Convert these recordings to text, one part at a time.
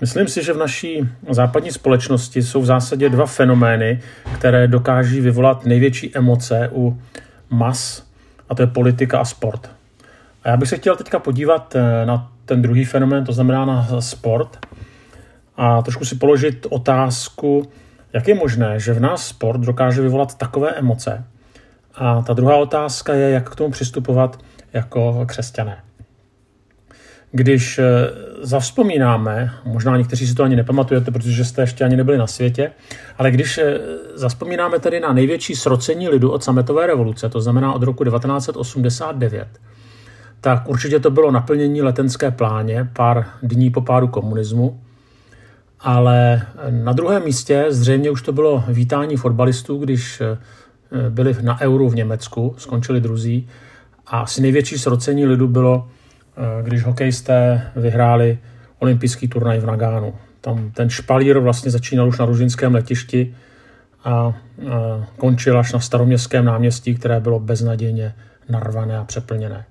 Myslím si, že v naší západní společnosti jsou v zásadě dva fenomény, které dokáží vyvolat největší emoce u mas, a to je politika a sport. A já bych se chtěl teďka podívat eh, na ten druhý fenomén, to znamená na sport, a trošku si položit otázku, jak je možné, že v nás sport dokáže vyvolat takové emoce. A ta druhá otázka je, jak k tomu přistupovat jako křesťané. Když eh, zavzpomínáme, možná někteří si to ani nepamatujete, protože jste ještě ani nebyli na světě, ale když eh, zavzpomínáme tedy na největší srocení lidu od sametové revoluce, to znamená od roku 1989, tak určitě to bylo naplnění letenské pláně pár dní po pádu komunismu, ale na druhém místě zřejmě už to bylo vítání fotbalistů, když eh, byli na Euru v Německu, skončili druzí a asi největší srocení lidu bylo Eh, když hokejisté vyhráli olympijský turnaj v Nagánu. Tam ten špalír vlastně začínal už na ružinském letišti a eh, končil až na staroměstském náměstí, které bylo beznadějně narvané a přeplněné.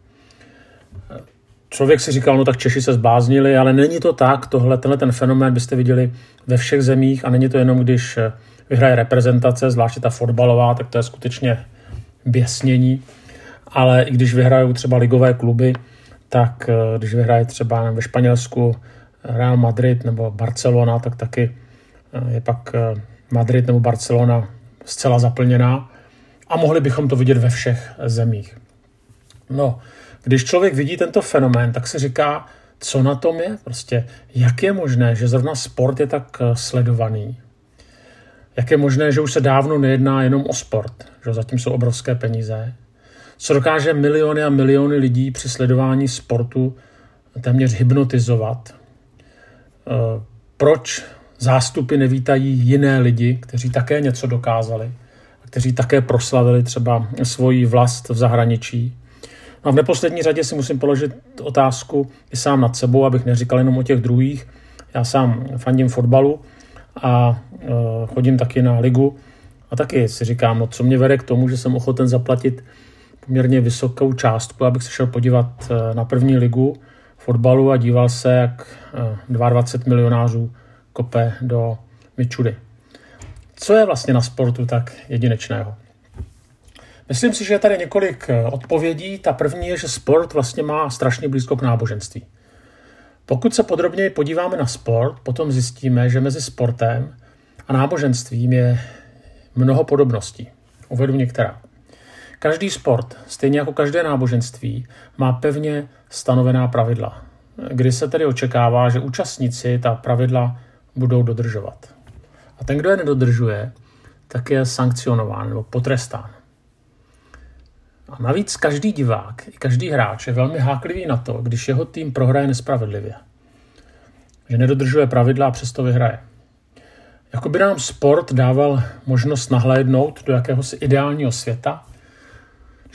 Člověk si říkal, no tak Češi se zbláznili, ale není to tak. Tohle, tenhle ten fenomén byste viděli ve všech zemích a není to jenom, když eh, vyhraje reprezentace, zvláště ta fotbalová, tak to je skutečně běsnění. Ale i když vyhrajou třeba ligové kluby, tak eh, když vyhraje třeba ve Španělsku Real Madrid nebo Barcelona, tak taky eh, je pak eh, Madrid nebo Barcelona zcela zaplněná a mohli bychom to vidět ve všech zemích. No, když člověk vidí tento fenomén, tak se říká, co na tom je? Prostě, jak je možné, že zrovna sport je tak sledovaný? Jak je možné, že už se dávno nejedná jenom o sport, že zatím jsou obrovské peníze? Co dokáže miliony a miliony lidí při sledování sportu téměř hypnotizovat. Eh, proč zástupy nevítají jiné lidi, kteří také něco dokázali, kteří také proslavili třeba svoji vlast v zahraničí. A v neposlední řadě si musím položit otázku i sám nad sebou, abych neříkal jenom o těch druhých. Já sám fandím fotbalu a eh, chodím taky na ligu a taky si říkám, no co mě vede k tomu, že jsem ochoten zaplatit poměrně vysokou částku, abych se šel podívat eh, na první ligu fotbalu a díval se, jak 22 eh, milionářů kope do Mičudy. Co je vlastně na sportu tak jedinečného? Myslím si, že je tady několik eh, odpovědí. Ta první je, že sport vlastně má strašně blízko k náboženství. Pokud se podrobněji podíváme na sport, potom zjistíme, že mezi sportem a náboženstvím je mnoho podobností. Uvedu některá. Každý sport, stejně jako každé náboženství, má pevně stanovená pravidla, kdy se tedy očekává, že účastníci ta pravidla budou dodržovat. A ten, kdo je nedodržuje, tak je sankcionován nebo potrestán. A navíc každý divák i každý hráč je velmi háklivý na to, když jeho tým prohraje nespravedlivě. Že nedodržuje pravidla a přesto vyhraje. Jako by nám sport dával možnost nahlédnout do jakéhosi ideálního světa,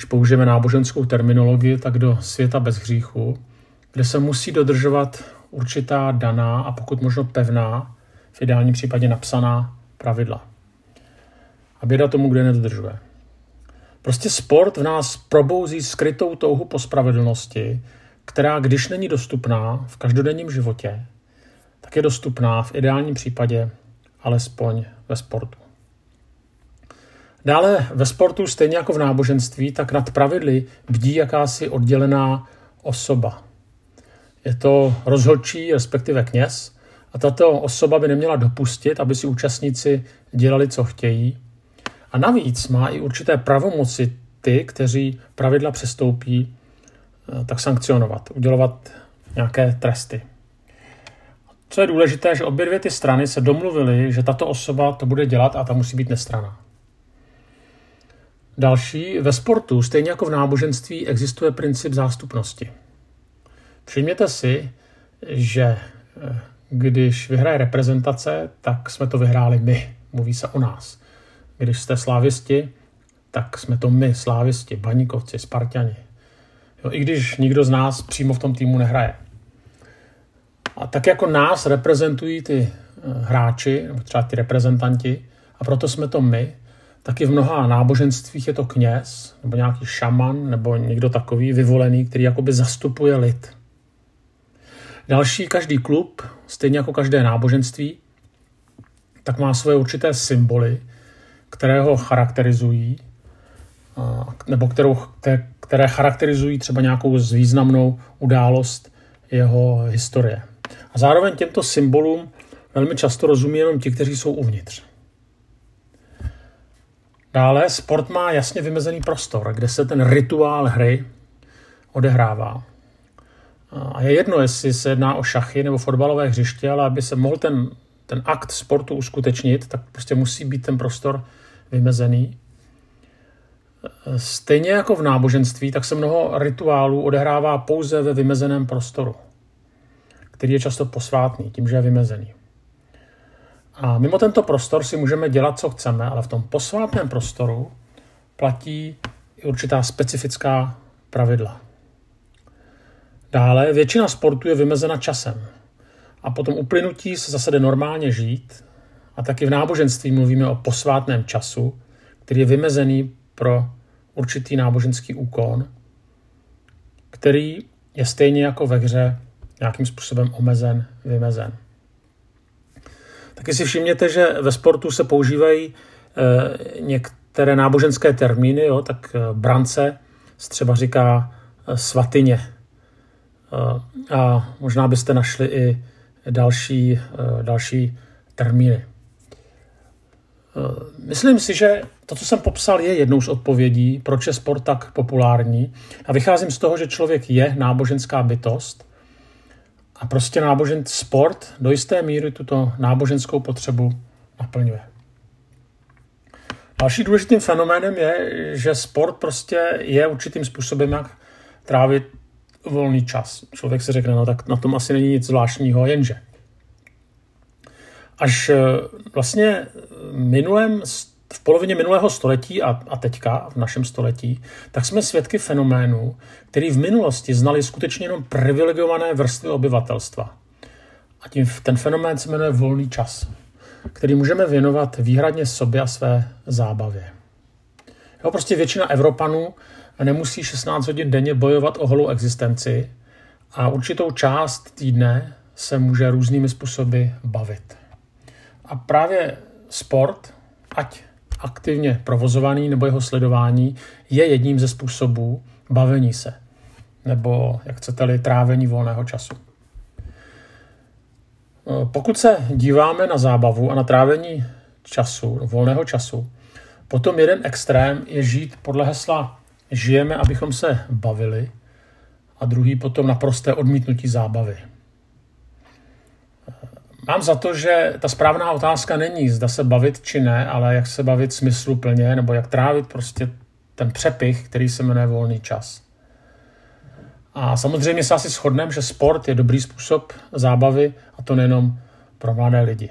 když použijeme náboženskou terminologii, tak do světa bez hříchu, kde se musí dodržovat určitá daná a pokud možno pevná, v ideálním případě napsaná pravidla. A běda tomu, kde nedodržuje. Prostě sport v nás probouzí skrytou touhu po spravedlnosti, která, když není dostupná v každodenním životě, tak je dostupná v ideálním případě alespoň ve sportu. Dále ve sportu, stejně jako v náboženství, tak nad pravidly bdí jakási oddělená osoba. Je to rozhodčí, respektive kněz, a tato osoba by neměla dopustit, aby si účastníci dělali, co chtějí. A navíc má i určité pravomoci ty, kteří pravidla přestoupí, eh, tak sankcionovat, udělovat nějaké tresty. Co je důležité, že obě dvě ty strany se domluvily, že tato osoba to bude dělat a ta musí být nestraná. Další, ve sportu, stejně jako v náboženství, existuje princip zástupnosti. Všimněte si, že eh, když vyhraje reprezentace, tak jsme to vyhráli my. Mluví se o nás. Když jste slávisti, tak jsme to my, slávisti, baníkovci, spartani. Jo, I když nikdo z nás přímo v tom týmu nehraje. A tak jako nás reprezentují ty eh, hráči, nebo třeba ty reprezentanti, a proto jsme to my, Taky v mnoha náboženstvích je to kněz, nebo nějaký šaman, nebo někdo takový vyvolený, který jakoby zastupuje lid. Další, každý klub, stejně jako každé náboženství, tak má svoje určité symboly, které ho charakterizují, nebo kterou, které charakterizují třeba nějakou významnou událost jeho historie. A zároveň těmto symbolům velmi často rozumí jenom ti, kteří jsou uvnitř. Dále sport má jasně vymezený prostor, kde se ten rituál hry odehrává. A je jedno, jestli se jedná o šachy nebo fotbalové hřiště, ale aby se mohl ten, ten akt sportu uskutečnit, tak prostě musí být ten prostor vymezený. Stejně jako v náboženství, tak se mnoho rituálů odehrává pouze ve vymezeném prostoru, který je často posvátný, tím, že je vymezený. A mimo tento prostor si můžeme dělat, co chceme, ale v tom posvátném prostoru platí i určitá specifická pravidla. Dále většina sportu je vymezena časem. A potom uplynutí se zase jde normálně žít. A taky v náboženství mluvíme o posvátném času, který je vymezený pro určitý náboženský úkon, který je stejně jako ve hře nějakým způsobem omezen, vymezen. Taky si všimněte, že ve sportu se používají e, některé náboženské termíny, jo, tak e, brance třeba říká e, svatyně. A možná byste našli i další, další termíny. Myslím si, že to, co jsem popsal, je jednou z odpovědí, proč je sport tak populární. A vycházím z toho, že člověk je náboženská bytost a prostě nábožen sport do jisté míry tuto náboženskou potřebu naplňuje. Další důležitým fenoménem je, že sport prostě je určitým způsobem, jak trávit volný čas. Člověk si řekne, no tak na tom asi není nic zvláštního, jenže až eh, vlastně minulém, v polovině minulého století a, a teďka v našem století, tak jsme svědky fenoménu, který v minulosti znali skutečně jenom privilegované vrstvy obyvatelstva. A tím ten fenomén se jmenuje volný čas, který můžeme věnovat výhradně sobě a své zábavě. Jo, prostě většina Evropanů nemusí 16 hodin denně bojovat o holou existenci a určitou část týdne se může různými způsoby bavit. A právě sport, ať aktivně provozovaný nebo jeho sledování, je jedním ze způsobů bavení se, nebo, jak chcete-li, trávení volného času. Pokud se díváme na zábavu a na trávení času, volného času, potom jeden extrém je žít podle hesla žijeme, abychom se bavili, a druhý potom naprosté odmítnutí zábavy. Mám za to, že ta správná otázka není, zda se bavit či ne, ale jak se bavit smysluplně, nebo jak trávit prostě ten přepich, který se jmenuje volný čas. A samozřejmě se asi shodneme, že sport je dobrý způsob zábavy a to nejenom pro mladé lidi.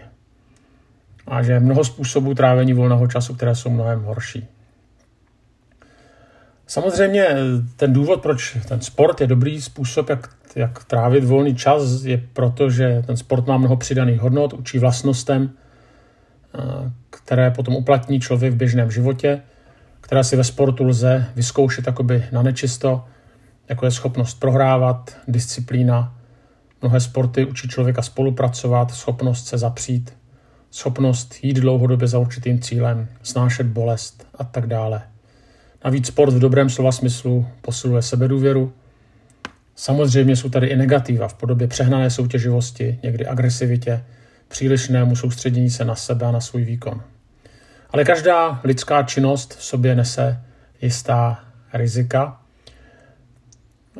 A že je mnoho způsobů trávení volného času, které jsou mnohem horší. Samozřejmě ten důvod, proč ten sport je dobrý způsob, jak jak trávit volný čas, je proto, že ten sport má mnoho přidaných hodnot, učí vlastnostem, eh, které potom uplatní člověk v běžném životě, která si ve sportu lze vyzkoušet jakoby na nečisto, jako je schopnost prohrávat, disciplína. Mnohé sporty učí člověka spolupracovat, schopnost se zapřít, schopnost jít dlouhodobě za určitým cílem, snášet bolest a tak dále. Navíc sport v dobrém slova smyslu posiluje sebedůvěru, Samozřejmě jsou tady i negativa v podobě přehnané soutěživosti, někdy agresivitě, přílišnému soustředění se na sebe a na svůj výkon. Ale každá lidská činnost v sobě nese jistá rizika.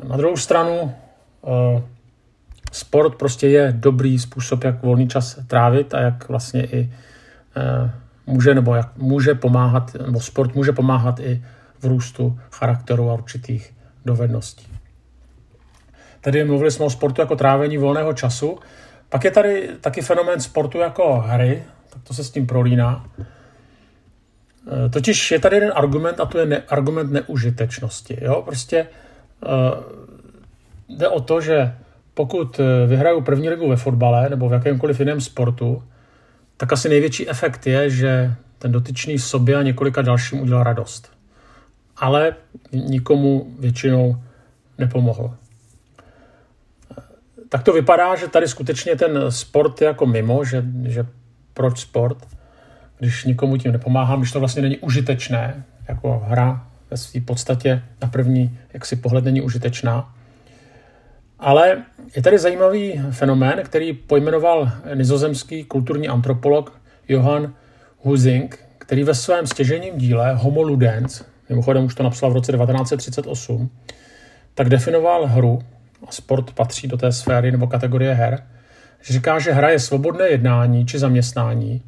Na druhou stranu eh, sport prostě je dobrý způsob, jak volný čas trávit a jak vlastně i eh, může, nebo jak může pomáhat, nebo sport může pomáhat i v růstu charakteru a určitých dovedností. Tedy mluvili jsme o sportu jako trávení volného času. Pak je tady taky fenomén sportu jako hry, tak to se s tím prolíná. E, totiž je tady jeden argument a to je ne, argument neužitečnosti. Jo? Prostě uh, jde o to, že pokud e, vyhraju první ligu ve fotbale nebo v jakémkoliv jiném sportu, tak asi největší efekt je, že ten dotyčný sobě a několika dalším udělal radost. Ale nikomu většinou nepomohl. tak to vypadá, že tady skutečně ten sport je jako mimo, že, že proč sport, když nikomu tím nepomáhám, když to vlastně není užitečné, jako hra ve své podstatě na první jaksi pohled není užitečná. Ale je tady zajímavý fenomén, který pojmenoval nizozemský kulturní antropolog Johan Husing, který ve svém stěžením díle Homo Ludens, mimochodem už to napsal v roce 1938, tak definoval hru, a sport patří do té sféry nebo kategorie her, že říká, že hra je svobodné jednání či zaměstnání,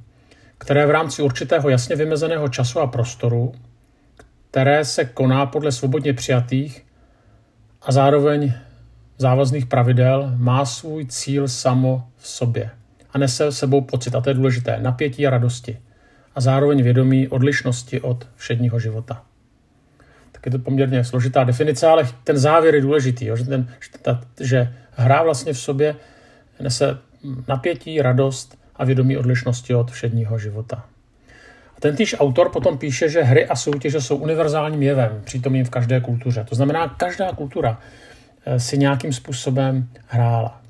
které v rámci určitého jasně vymezeného času a prostoru, které se koná podle svobodně přijatých a zároveň závazných pravidel, má svůj cíl samo v sobě a nese sebou pocit, a to je důležité, napětí a radosti a zároveň vědomí odlišnosti od všedního života. Tak je to poměrně složitá definice, ale ten závěr je důležitý, jo, že, ten, že, ta, že hra vlastně v sobě nese napětí, radost a vědomí odlišnosti od všedního života. A ten týž autor potom píše, že hry a soutěže jsou univerzálním jevem, přítomným v každé kultuře. To znamená, každá kultura eh, si nějakým způsobem hrála.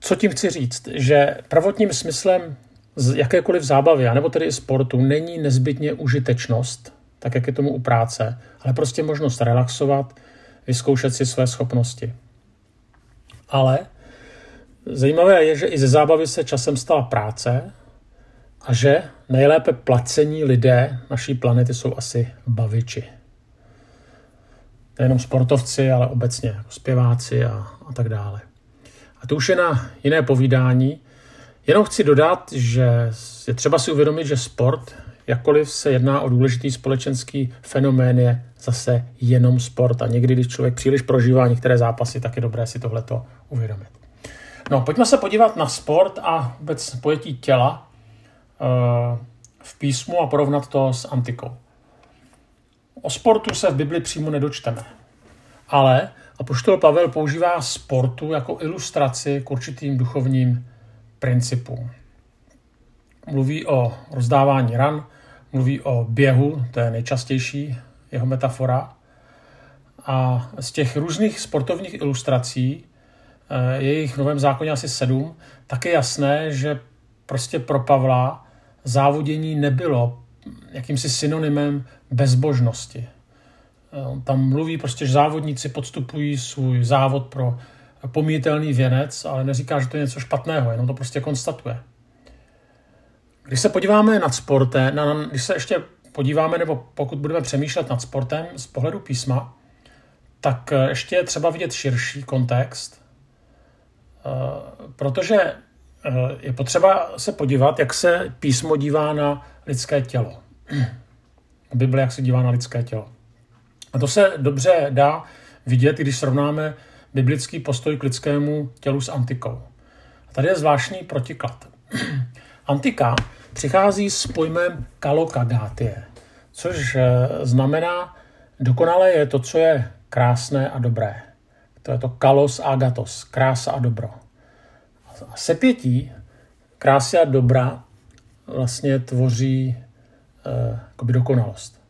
Co tím chci říct? Že prvotním smyslem z jakékoliv zábavy, nebo tedy i sportu, není nezbytně užitečnost, tak jak je tomu u práce, ale prostě možnost relaxovat, vyzkoušet si své schopnosti. Ale zajímavé je, že i ze zábavy se časem stala práce a že nejlépe placení lidé naší planety jsou asi baviči. Nejenom sportovci, ale obecně jako zpěváci a, a tak dále. A to už je na jiné povídání. Jenom chci dodat, že je třeba si uvědomit, že sport, jakkoliv se jedná o důležitý společenský fenomén, je zase jenom sport. A někdy, když člověk příliš prožívá některé zápasy, tak je dobré si tohleto uvědomit. No, pojďme se podívat na sport a vůbec pojetí těla eh, v písmu a porovnat to s antikou. O sportu se v Bibli přímo nedočteme. Ale Apoštol Pavel používá sportu jako ilustraci k určitým duchovním principům. Mluví o rozdávání ran, mluví o běhu, to je nejčastější jeho metafora. A z těch různých sportovních ilustrací, eh, je jich v Novém zákoně asi sedm, tak je jasné, že prostě pro Pavla závodění nebylo jakýmsi synonymem bezbožnosti. Eh, tam mluví prostě, že závodníci podstupují svůj závod pro pomítelný věnec, ale neříká, že to je něco špatného, jenom to prostě konstatuje. Když se podíváme nad sportem, na, když se ještě podíváme, nebo pokud budeme přemýšlet nad sportem z pohledu písma, tak eh, ještě je třeba vidět širší kontext, eh, protože je potřeba se podívat, jak se písmo dívá na lidské tělo. Bible, jak se dívá na lidské tělo. A to se dobře dá vidět, když srovnáme biblický postoj k lidskému tělu s antikou. A tady je zvláštní protiklad. Antika přichází s pojmem kalokagatie, což eh, znamená, dokonale je to, co je krásné a dobré. To je to kalos agatos, krása a dobro. A sepětí krásy a dobra vlastně tvoří eh, dokonalost.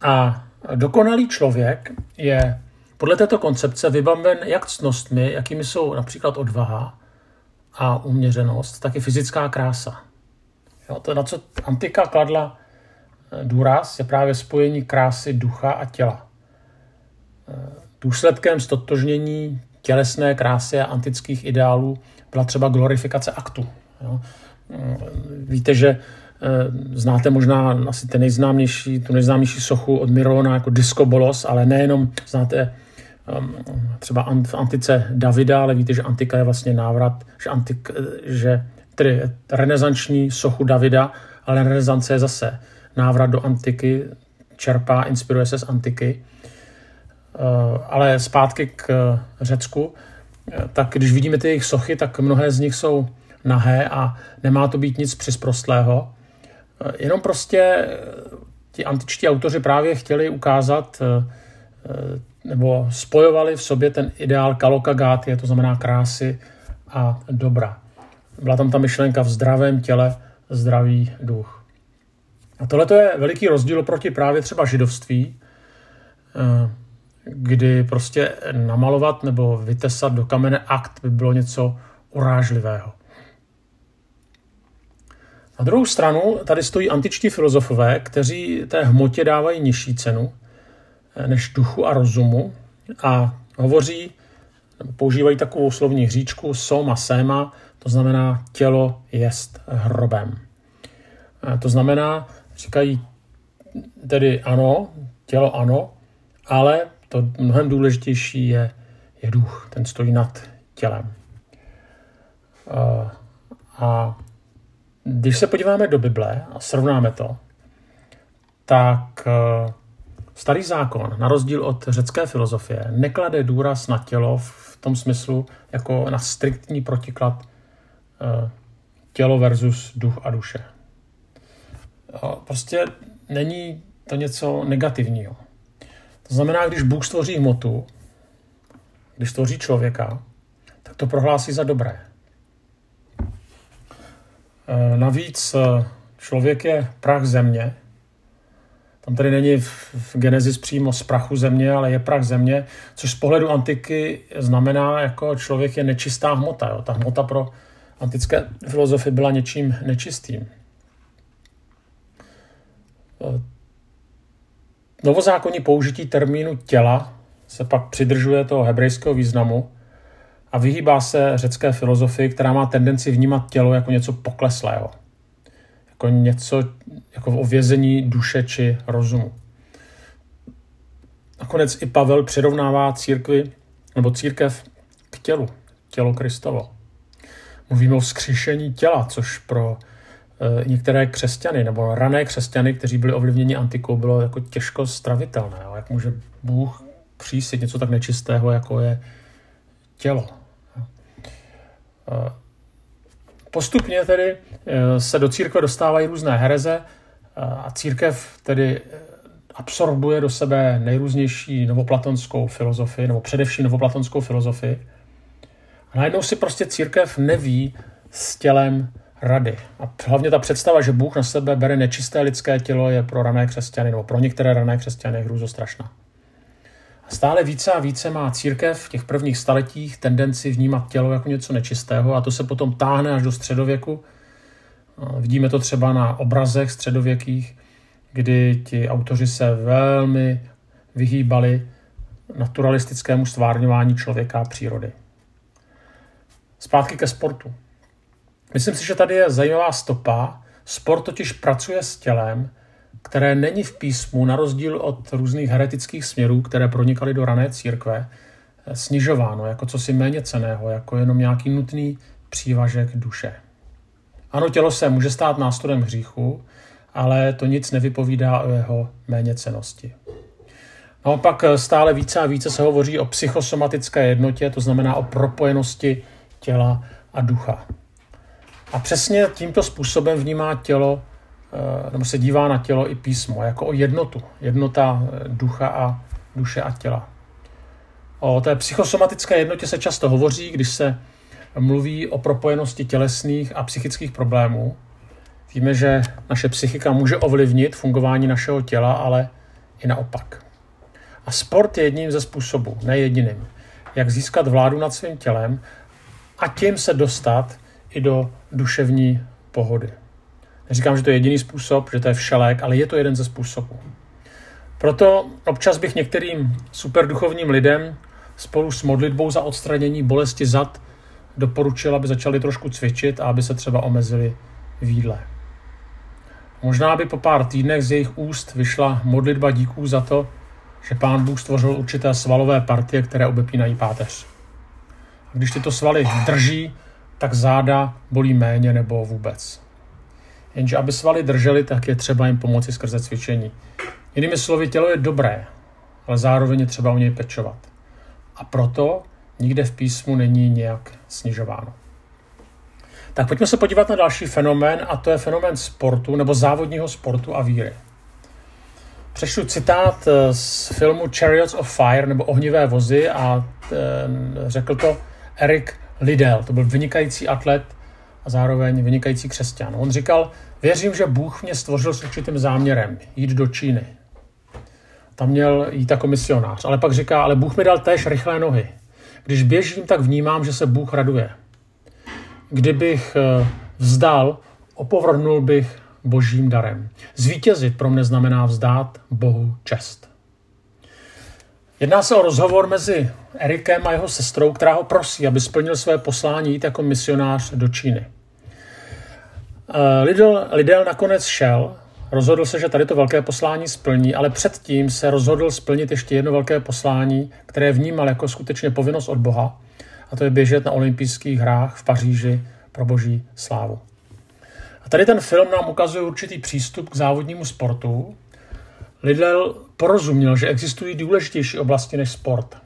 A Dokonalý člověk je podle této koncepce vybaven jak ctnostmi, jakými jsou například odvaha a uměřenost, tak i fyzická krása. Jo, to, na co antika kladla eh, důraz, je právě spojení krásy ducha a těla. Eh, důsledkem stotožnění tělesné krásy a antických ideálů byla třeba glorifikace aktu. Jo. Eh, víte, že znáte možná asi ten nejznámější, tu nejznámější sochu od Mirona jako Disco Bolos, ale nejenom znáte um, třeba v antice Davida, ale víte, že antika je vlastně návrat, že, antik, že tedy renesanční sochu Davida, ale renesance je zase návrat do antiky, čerpá, inspiruje se z antiky. Uh, ale zpátky k Řecku, tak když vidíme ty jejich sochy, tak mnohé z nich jsou nahé a nemá to být nic přisprostlého. Eh, jenom prostě eh, ti antičtí autoři právě chtěli ukázat eh, nebo spojovali v sobě ten ideál kalokagátie, to znamená krásy a dobra. Byla tam ta myšlenka v zdravém těle, zdravý duch. A tohle je veliký rozdíl proti právě třeba židovství, kdy prostě namalovat nebo vytesat do kamene akt by bylo něco urážlivého. Na druhou stranu tady stojí antičtí filozofové, kteří té hmotě dávají nižší cenu než duchu a rozumu a hovoří, používají takovou slovní hříčku soma sema, to znamená tělo jest hrobem. To znamená, říkají tedy ano, tělo ano, ale to mnohem důležitější je, je duch, ten stojí nad tělem. A, a když se podíváme do Bible a srovnáme to, tak starý zákon, na rozdíl od řecké filozofie, neklade důraz na tělo v tom smyslu jako na striktní protiklad tělo versus duch a duše. Prostě není to něco negativního. To znamená, když Bůh stvoří hmotu, když stvoří člověka, tak to prohlásí za dobré. E, navíc člověk je prach země. Tam tedy není v Genesis přímo z prachu země, ale je prach země, což z pohledu antiky znamená, jako člověk je nečistá hmota. Jo. Ta hmota pro antické filozofy byla něčím nečistým. E, Novozákonní použití termínu těla se pak přidržuje toho hebrejského významu a vyhýbá se řecké filozofii, která má tendenci vnímat tělo jako něco pokleslého. Jako něco jako ovězení duše či rozumu. Nakonec i Pavel přirovnává církvi nebo církev k tělu, tělo Kristovo. Mluvíme o vzkříšení těla, což pro e, některé křesťany nebo rané křesťany, kteří byli ovlivněni antikou, bylo jako těžko stravitelné. Jak může Bůh přísit něco tak nečistého, jako je tělo. E, postupně tedy e, se do církve dostávají různé hereze a církev tedy absorbuje do sebe nejrůznější novoplatonskou filozofii, nebo především novoplatonskou filozofii. A najednou si prostě církev neví s tělem rady. A hlavně ta představa, že Bůh na sebe bere nečisté lidské tělo, je pro rané křesťany, nebo pro některé rané křesťany strašná. A stále více a více má církev v těch prvních staletích tendenci vnímat tělo jako něco nečistého a to se potom táhne až do středověku. Vidíme to třeba na obrazech středověkých, kdy ti autoři se velmi vyhýbali naturalistickému stvárňování člověka a přírody. Zpátky ke sportu. Myslím si, že tady je zajímavá stopa. Sport totiž pracuje s tělem, které není v písmu, na rozdíl od různých heretických směrů, které pronikaly do rané církve, snižováno jako cosi méně ceného, jako jenom nějaký nutný přívažek duše. Ano, tělo se může stát nástrojem hříchu, ale to nic nevypovídá o jeho méněcenosti. Naopak stále více a více se hovoří o psychosomatické jednotě, to znamená o propojenosti těla a ducha. A přesně tímto způsobem vnímá tělo, eh, nebo se dívá na tělo i písmo, jako o jednotu. Jednota eh, ducha a duše a těla. O té psychosomatické jednotě se často hovoří, když se mluví o propojenosti tělesných a psychických problémů. Víme, že naše psychika může ovlivnit fungování našeho těla, ale i naopak. A sport je jedním ze způsobů, ne jediným, jak získat vládu nad svým tělem a tím se dostat i do duševní pohody. Neříkám, že to je jediný způsob, že to je všelék, ale je to jeden ze způsobů. Proto občas bych některým superduchovním lidem spolu s modlitbou za odstranění bolesti zad doporučil, aby začali trošku cvičit a aby se třeba omezili v jídle. Možná by po pár týdnech z jejich úst vyšla modlitba díků za to, že pán Bůh stvořil určité svalové partie, které obepínají páteř. Když tyto svaly drží, tak záda bolí méně nebo vůbec. Jenže aby svaly držely, tak je třeba jim pomoci skrze cvičení. Jinými slovy, tělo je dobré, ale zároveň je třeba o něj pečovat. A proto nikde v písmu není nějak snižováno. Tak pojďme se podívat na další fenomén, a to je fenomén sportu nebo závodního sportu a víry. Přešlu citát eh, z filmu Chariots of Fire nebo Ohnivé vozy a ten, řekl to Eric Liddell. To byl vynikající atlet a zároveň vynikající křesťan. On říkal, věřím, že Bůh mě stvořil s určitým záměrem jít do Číny. Tam měl jít jako misionář. Ale pak říká, ale Bůh mi dal též rychlé nohy. Když běžím, tak vnímám, že se Bůh raduje. Kdybych eh, vzdal, opovrhnul bych božím darem. Zvítězit pro mne znamená vzdát Bohu čest. Jedná se o rozhovor mezi Erikem a jeho sestrou, která ho prosí, aby splnil své poslání jít jako misionář do Číny. Eh, Lidl, Lidl nakonec šel, rozhodl se, že tady to velké poslání splní, ale předtím se rozhodl splnit ještě jedno velké poslání, které vnímal jako skutečně povinnost od Boha, a to je běžet na olympijských hrách v Paříži pro boží slávu. A tady ten film nám ukazuje určitý přístup k závodnímu sportu. Lidl porozuměl, že existují důležitější oblasti než sport.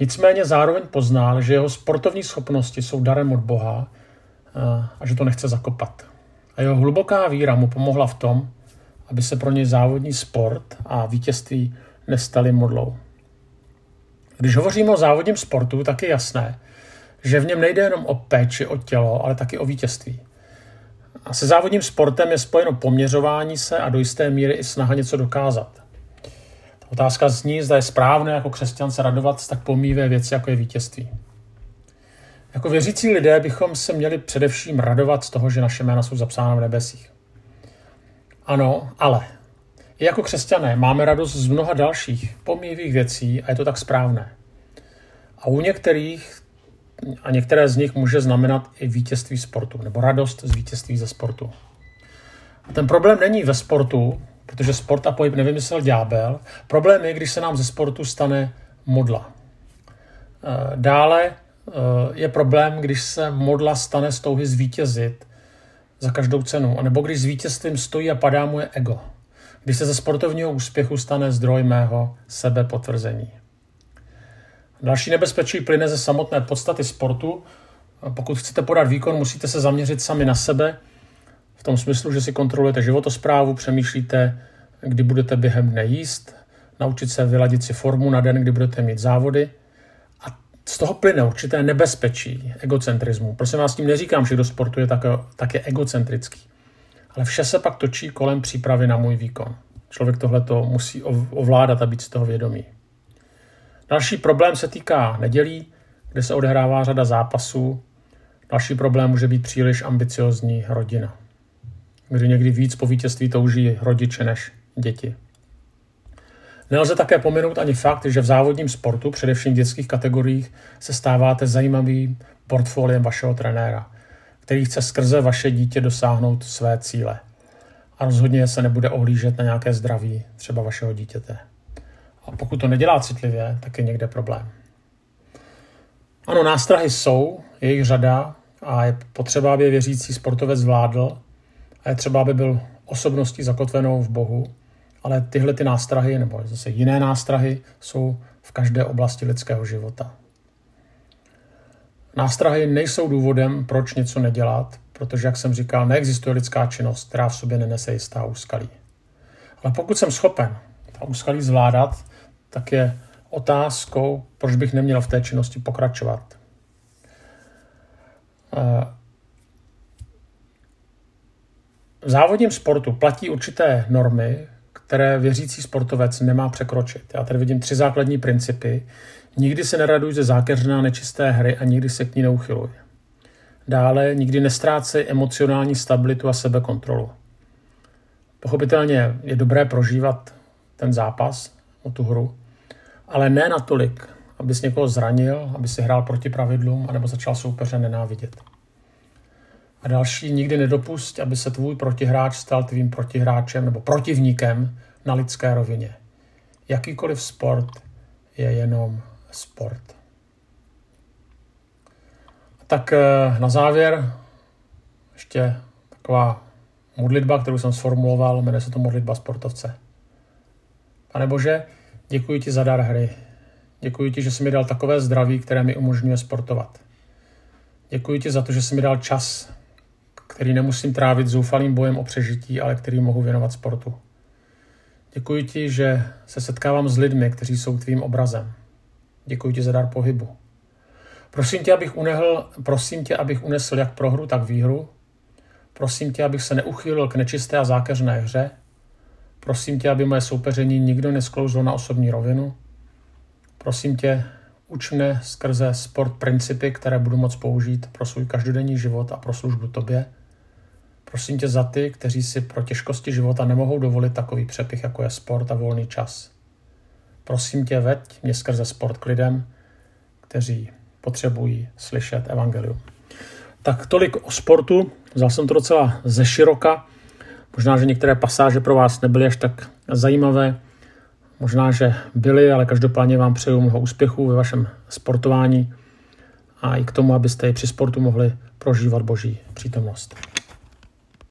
Nicméně zároveň poznal, že jeho sportovní schopnosti jsou darem od Boha a že to nechce zakopat. A jeho hluboká víra mu pomohla v tom, aby se pro něj závodní sport a vítězství nestaly modlou. Když hovoříme o závodním sportu, tak je jasné, že v něm nejde jenom o péči o tělo, ale taky o vítězství. A se závodním sportem je spojeno poměřování se a do jisté míry i snaha něco dokázat. Otázka zní, zda je správné jako křesťan se radovat z tak pomívé věci, jako je vítězství. Jako věřící lidé bychom se měli především radovat z toho, že naše jména jsou zapsána v nebesích. Ano, ale i jako křesťané máme radost z mnoha dalších pomíjivých věcí a je to tak správné. A u některých, a některé z nich může znamenat i vítězství sportu, nebo radost z vítězství ze sportu. A ten problém není ve sportu, protože sport a pohyb nevymyslel ďábel. Problém je, když se nám ze sportu stane modla. E, dále je problém, když se modla stane z touhy zvítězit za každou cenu, anebo když s vítězstvím stojí a padá moje ego. Když se ze sportovního úspěchu stane zdroj mého sebepotvrzení. Další nebezpečí plyne ze samotné podstaty sportu. Pokud chcete podat výkon, musíte se zaměřit sami na sebe, v tom smyslu, že si kontrolujete životosprávu, přemýšlíte, kdy budete během dne jíst, naučit se vyladit si formu na den, kdy budete mít závody – z toho plyne určité nebezpečí egocentrismu. Prosím vás, tím neříkám, že kdo sportuje, tak, tak je egocentrický. Ale vše se pak točí kolem přípravy na můj výkon. Člověk tohle to musí ovládat a být z toho vědomý. Další problém se týká nedělí, kde se odehrává řada zápasů. Další problém může být příliš ambiciozní rodina, kdy někdy víc po vítězství touží rodiče než děti. Nelze také pominout ani fakt, že v závodním sportu, především v dětských kategoriích, se stáváte zajímavým portfoliem vašeho trenéra, který chce skrze vaše dítě dosáhnout své cíle. A rozhodně se nebude ohlížet na nějaké zdraví třeba vašeho dítěte. A pokud to nedělá citlivě, tak je někde problém. Ano, nástrahy jsou, je jich řada a je potřeba, aby věřící sportovec zvládl a je třeba, aby byl osobností zakotvenou v Bohu ale tyhle ty nástrahy, nebo zase jiné nástrahy, jsou v každé oblasti lidského života. Nástrahy nejsou důvodem, proč něco nedělat, protože, jak jsem říkal, neexistuje lidská činnost, která v sobě nenese jistá úskalí. Ale pokud jsem schopen ta úskalí zvládat, tak je otázkou, proč bych neměl v té činnosti pokračovat. Eh, v závodním sportu platí určité normy, které věřící sportovec nemá překročit. Já tady vidím tři základní principy. Nikdy se neraduj ze zákeřná nečisté hry a nikdy se k ní neuchyluj. Dále nikdy nestrácej emocionální stabilitu a sebekontrolu. Pochopitelně je dobré prožívat ten zápas o tu hru, ale ne natolik, abys někoho zranil, aby si hrál proti pravidlům, anebo začal soupeře nenávidět. A další, nikdy nedopust, aby se tvůj protihráč stal tvým protihráčem nebo protivníkem na lidské rovině. Jakýkoliv sport je jenom sport. Tak eh, na závěr ještě taková modlitba, kterou jsem sformuloval, jmenuje se to modlitba sportovce. Pane Bože, děkuji ti za dar hry. Děkuji ti, že jsi mi dal takové zdraví, které mi umožňuje sportovat. Děkuji ti za to, že jsi mi dal čas, který nemusím trávit zoufalým bojem o přežití, ale který mohu věnovat sportu. Děkuji ti, že se setkávám s lidmi, kteří jsou tvým obrazem. Děkuji ti za dar pohybu. Prosím tě, abych unehl, prosím tě, abych unesl jak prohru, tak výhru. Prosím tě, abych se neuchýlil k nečisté a zákeřné hře. Prosím tě, aby moje soupeření nikdo nesklouzlo na osobní rovinu. Prosím tě, uč mne skrze sport principy, které budu moct použít pro svůj každodenní život a pro službu tobě. Prosím tě za ty, kteří si pro těžkosti života nemohou dovolit takový přepich, jako je sport a volný čas. Prosím tě, veď mě skrze sport k lidem, kteří potřebují slyšet evangelium. Tak tolik o sportu. Vzal jsem to docela ze široka. Možná, že některé pasáže pro vás nebyly až tak zajímavé. Možná, že byly, ale každopádně vám přeju mnoho úspěchů ve vašem sportování a i k tomu, abyste i při sportu mohli prožívat boží přítomnost.